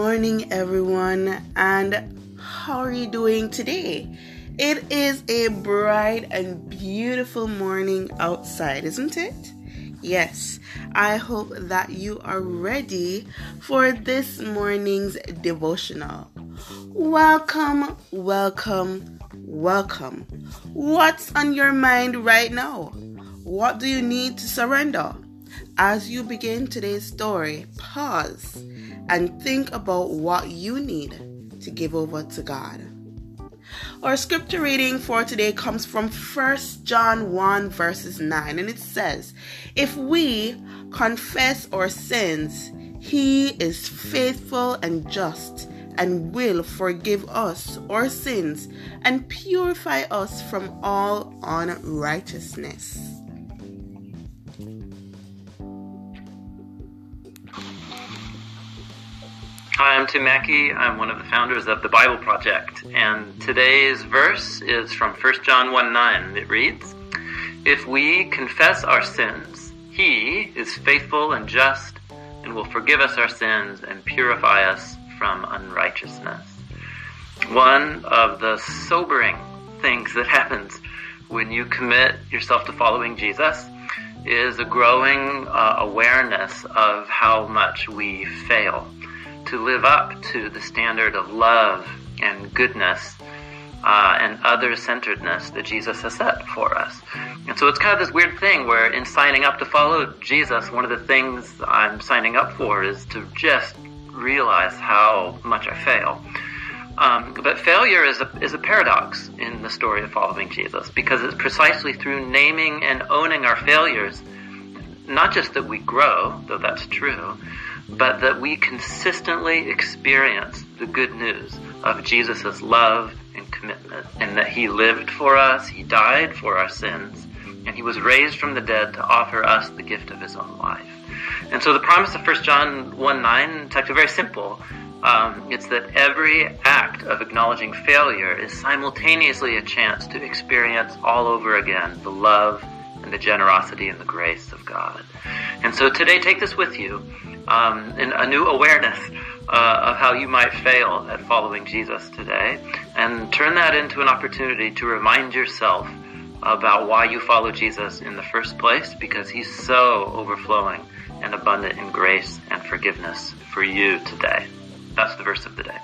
morning, everyone, and how are you doing today? It is a bright and beautiful morning outside, isn't it? Yes, I hope that you are ready for this morning's devotional. Welcome, welcome, welcome. What's on your mind right now? What do you need to surrender? As you begin today's story, pause and think about what you need to give over to God. Our scripture reading for today comes from 1 John 1, verses 9, and it says, If we confess our sins, he is faithful and just and will forgive us our sins and purify us from all unrighteousness. Hi, I'm Tim Mackie. I'm one of the founders of the Bible Project, and today's verse is from 1 John 1 9. It reads, If we confess our sins, He is faithful and just and will forgive us our sins and purify us from unrighteousness. One of the sobering things that happens when you commit yourself to following Jesus is a growing uh, awareness of how much we fail to live up to the standard of love and goodness uh, and other centeredness that Jesus has set for us. And so it's kind of this weird thing where, in signing up to follow Jesus, one of the things I'm signing up for is to just realize how much I fail. Um, but failure is a, is a paradox in the story of following Jesus because it's precisely through naming and owning our failures, not just that we grow, though that's true, but that we consistently experience the good news of Jesus' love and commitment, and that He lived for us, He died for our sins, and He was raised from the dead to offer us the gift of His own life. And so the promise of 1 John 1 9 is actually very simple. Um, it's that every act of acknowledging failure is simultaneously a chance to experience all over again the love and the generosity and the grace of God. And so today, take this with you um, a new awareness uh, of how you might fail at following Jesus today, and turn that into an opportunity to remind yourself about why you follow Jesus in the first place, because he's so overflowing and abundant in grace and forgiveness for you today. That's the verse of the day.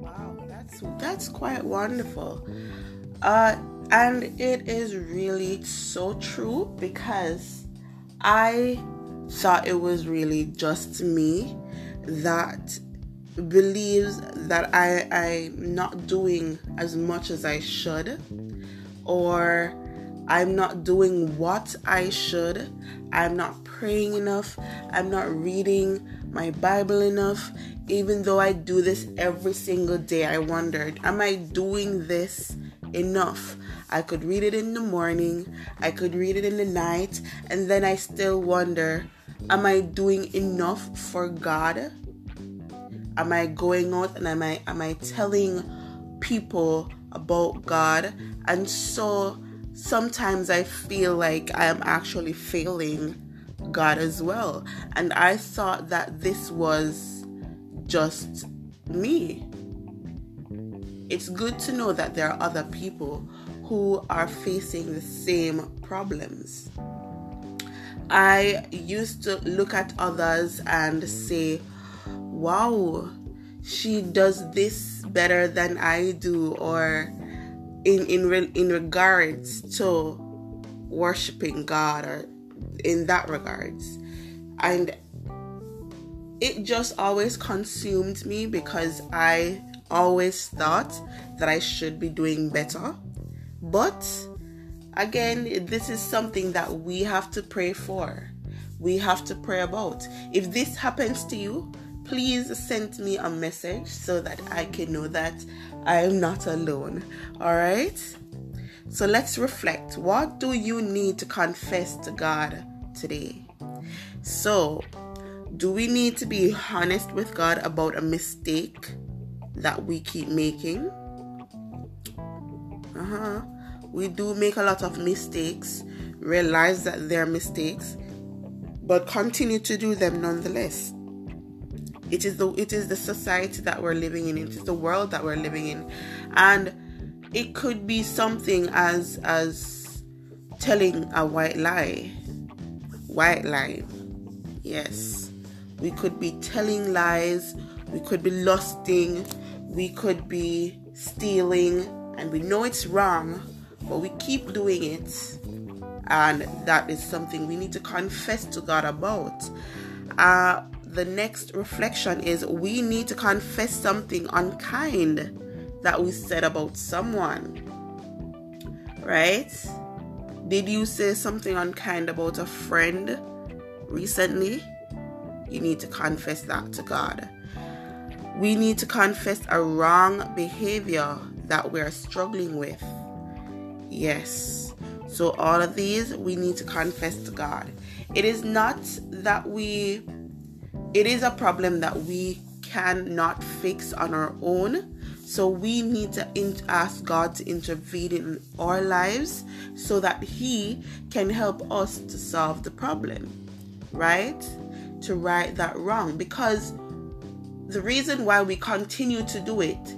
Wow, that's that's quite wonderful. Uh, and it is really so true because I thought it was really just me that believes that I I'm not doing as much as I should or I'm not doing what I should. I'm not praying enough. I'm not reading my Bible enough. Even though I do this every single day, I wondered, am I doing this enough? I could read it in the morning, I could read it in the night, and then I still wonder, am I doing enough for God? Am I going out and am I am I telling people about God? And so sometimes I feel like I am actually failing God as well. And I thought that this was just me. It's good to know that there are other people who are facing the same problems. I used to look at others and say, wow, she does this better than I do, or in in in regards to worshiping God, or in that regards, and it just always consumed me because I always thought that I should be doing better, but Again, this is something that we have to pray for. We have to pray about. If this happens to you, please send me a message so that I can know that I am not alone. All right? So let's reflect. What do you need to confess to God today? So, do we need to be honest with God about a mistake that we keep making? Uh huh we do make a lot of mistakes, realize that they're mistakes, but continue to do them nonetheless. It is the it is the society that we're living in. It is the world that we're living in, and it could be something as as telling a white lie. White lie. Yes. We could be telling lies. We could be lusting. We could be stealing. And we know it's wrong, but we keep doing it. And that is something we need to confess to God about. Uh, the next reflection is we need to confess something unkind that we said about someone. Right? Did you say something unkind about a friend recently? You need to confess that to God. We need to confess a wrong behavior that we're struggling with. Yes. So, all of these we need to confess to God. It is not that we, it is a problem that we cannot fix on our own. So, we need to ask God to intervene in our lives so that He can help us to solve the problem, right? To right that wrong. Because the reason why we continue to do it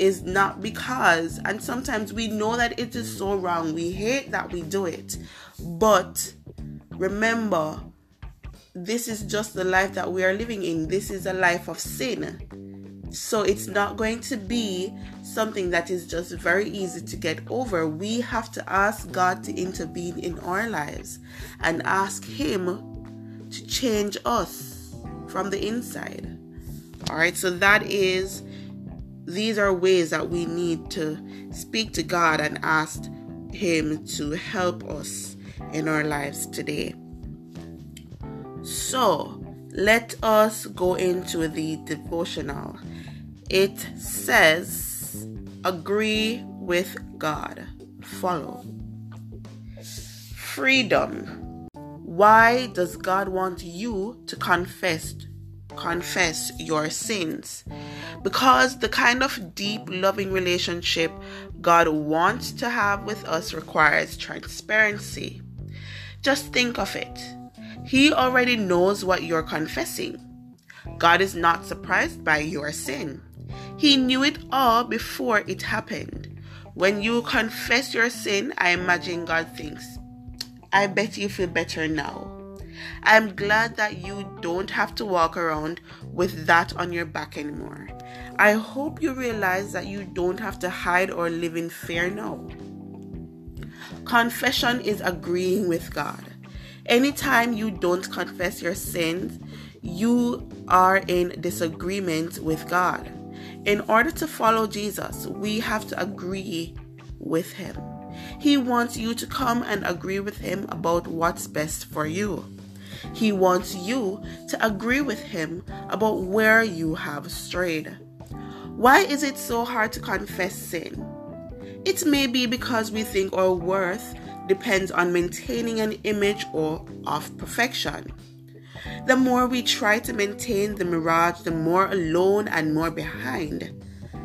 is not because, and sometimes we know that it is so wrong. We hate that we do it. But remember, this is just the life that we are living in. This is a life of sin. So it's not going to be something that is just very easy to get over. We have to ask God to intervene in our lives and ask Him to change us from the inside. All right, so that is these are ways that we need to speak to God and ask Him to help us in our lives today. So, let us go into the devotional. It says, Agree with God, follow. Freedom. Why does God want you to confess confess your sins. Because the kind of deep, loving relationship God wants to have with us requires transparency. Just think of it. He already knows what you're confessing. God is not surprised by your sin. He knew it all before it happened. When you confess your sin, I imagine God thinks, I bet you feel better now. I'm glad that you don't have to walk around with that on your back anymore. I hope you realize that you don't have to hide or live in fear now. Confession is agreeing with God. Anytime you don't confess your sins, you are in disagreement with God. In order to follow Jesus, we have to agree with Him. He wants you to come and agree with Him about what's best for you. He wants you to agree with him about where you have strayed. Why is it so hard to confess sin? It may be because we think our worth depends on maintaining an image or of perfection. The more we try to maintain the mirage, the more alone and more behind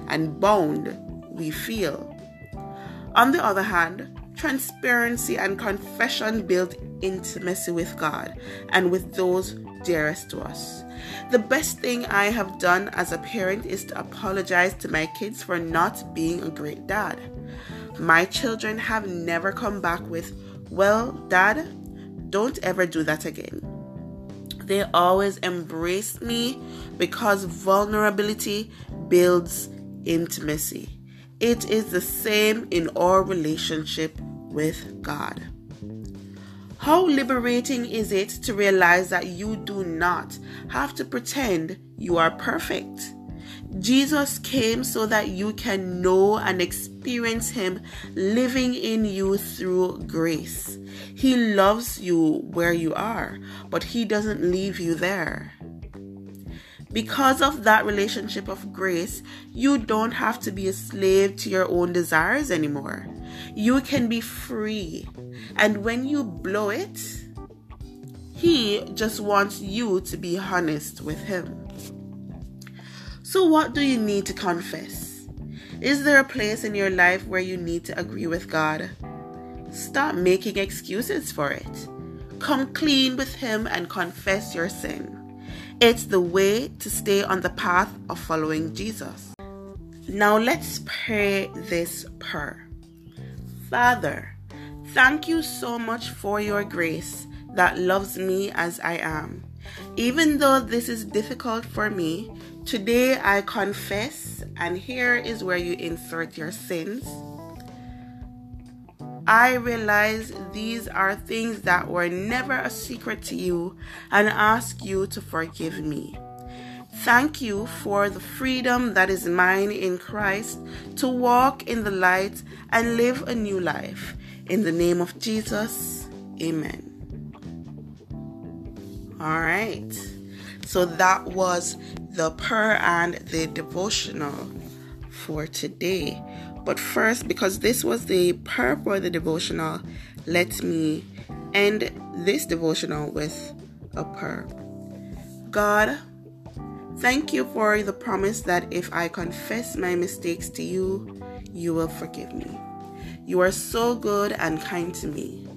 and bound we feel. On the other hand, transparency and confession build intimacy with God and with those dearest to us. The best thing I have done as a parent is to apologize to my kids for not being a great dad. My children have never come back with, Well, dad, don't ever do that again. They always embrace me because vulnerability builds intimacy. It is the same in our relationship with God. How liberating is it to realize that you do not have to pretend you are perfect? Jesus came so that you can know and experience Him living in you through grace. He loves you where you are, but He doesn't leave you there. Because of that relationship of grace, you don't have to be a slave to your own desires anymore. You can be free. And when you blow it, He just wants you to be honest with Him. So, what do you need to confess? Is there a place in your life where you need to agree with God? Stop making excuses for it. Come clean with Him and confess your sin. It's the way to stay on the path of following Jesus. Now let's pray this prayer. Father, thank you so much for your grace that loves me as I am. Even though this is difficult for me, today I confess, and here is where you insert your sins. I realize these are things that were never a secret to you and ask you to forgive me. Thank you for the freedom that is mine in Christ to walk in the light and live a new life. In the name of Jesus, amen. All right. So that was the prayer and the devotional for today. But first, because this was the prayer for the devotional, let me end this devotional with a prayer. God, thank you for the promise that if I confess my mistakes to you, you will forgive me. You are so good and kind to me.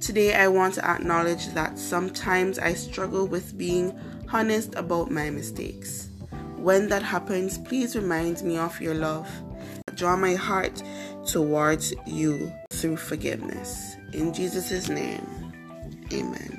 Today, I want to acknowledge that sometimes I struggle with being honest about my mistakes. When that happens, please remind me of your love draw my heart towards you through forgiveness. In Jesus' name, amen.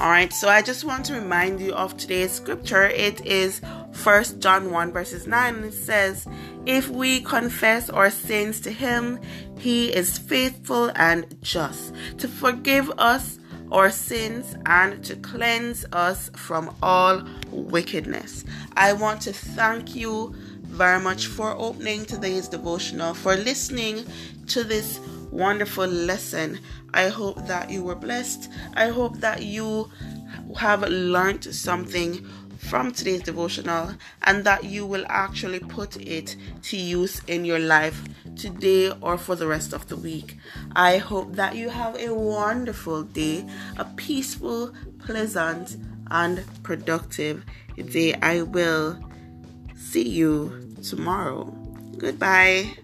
All right, so I just want to remind you of today's scripture. It is First John 1, verses 9, and it says, If we confess our sins to him, he is faithful and just to forgive us our sins and to cleanse us from all wickedness. I want to thank you very much for opening today's devotional, for listening to this wonderful lesson. I hope that you were blessed. I hope that you have learned something from today's devotional and that you will actually put it to use in your life today or for the rest of the week. I hope that you have a wonderful day, a peaceful, pleasant, and productive day. I will see you tomorrow. Goodbye.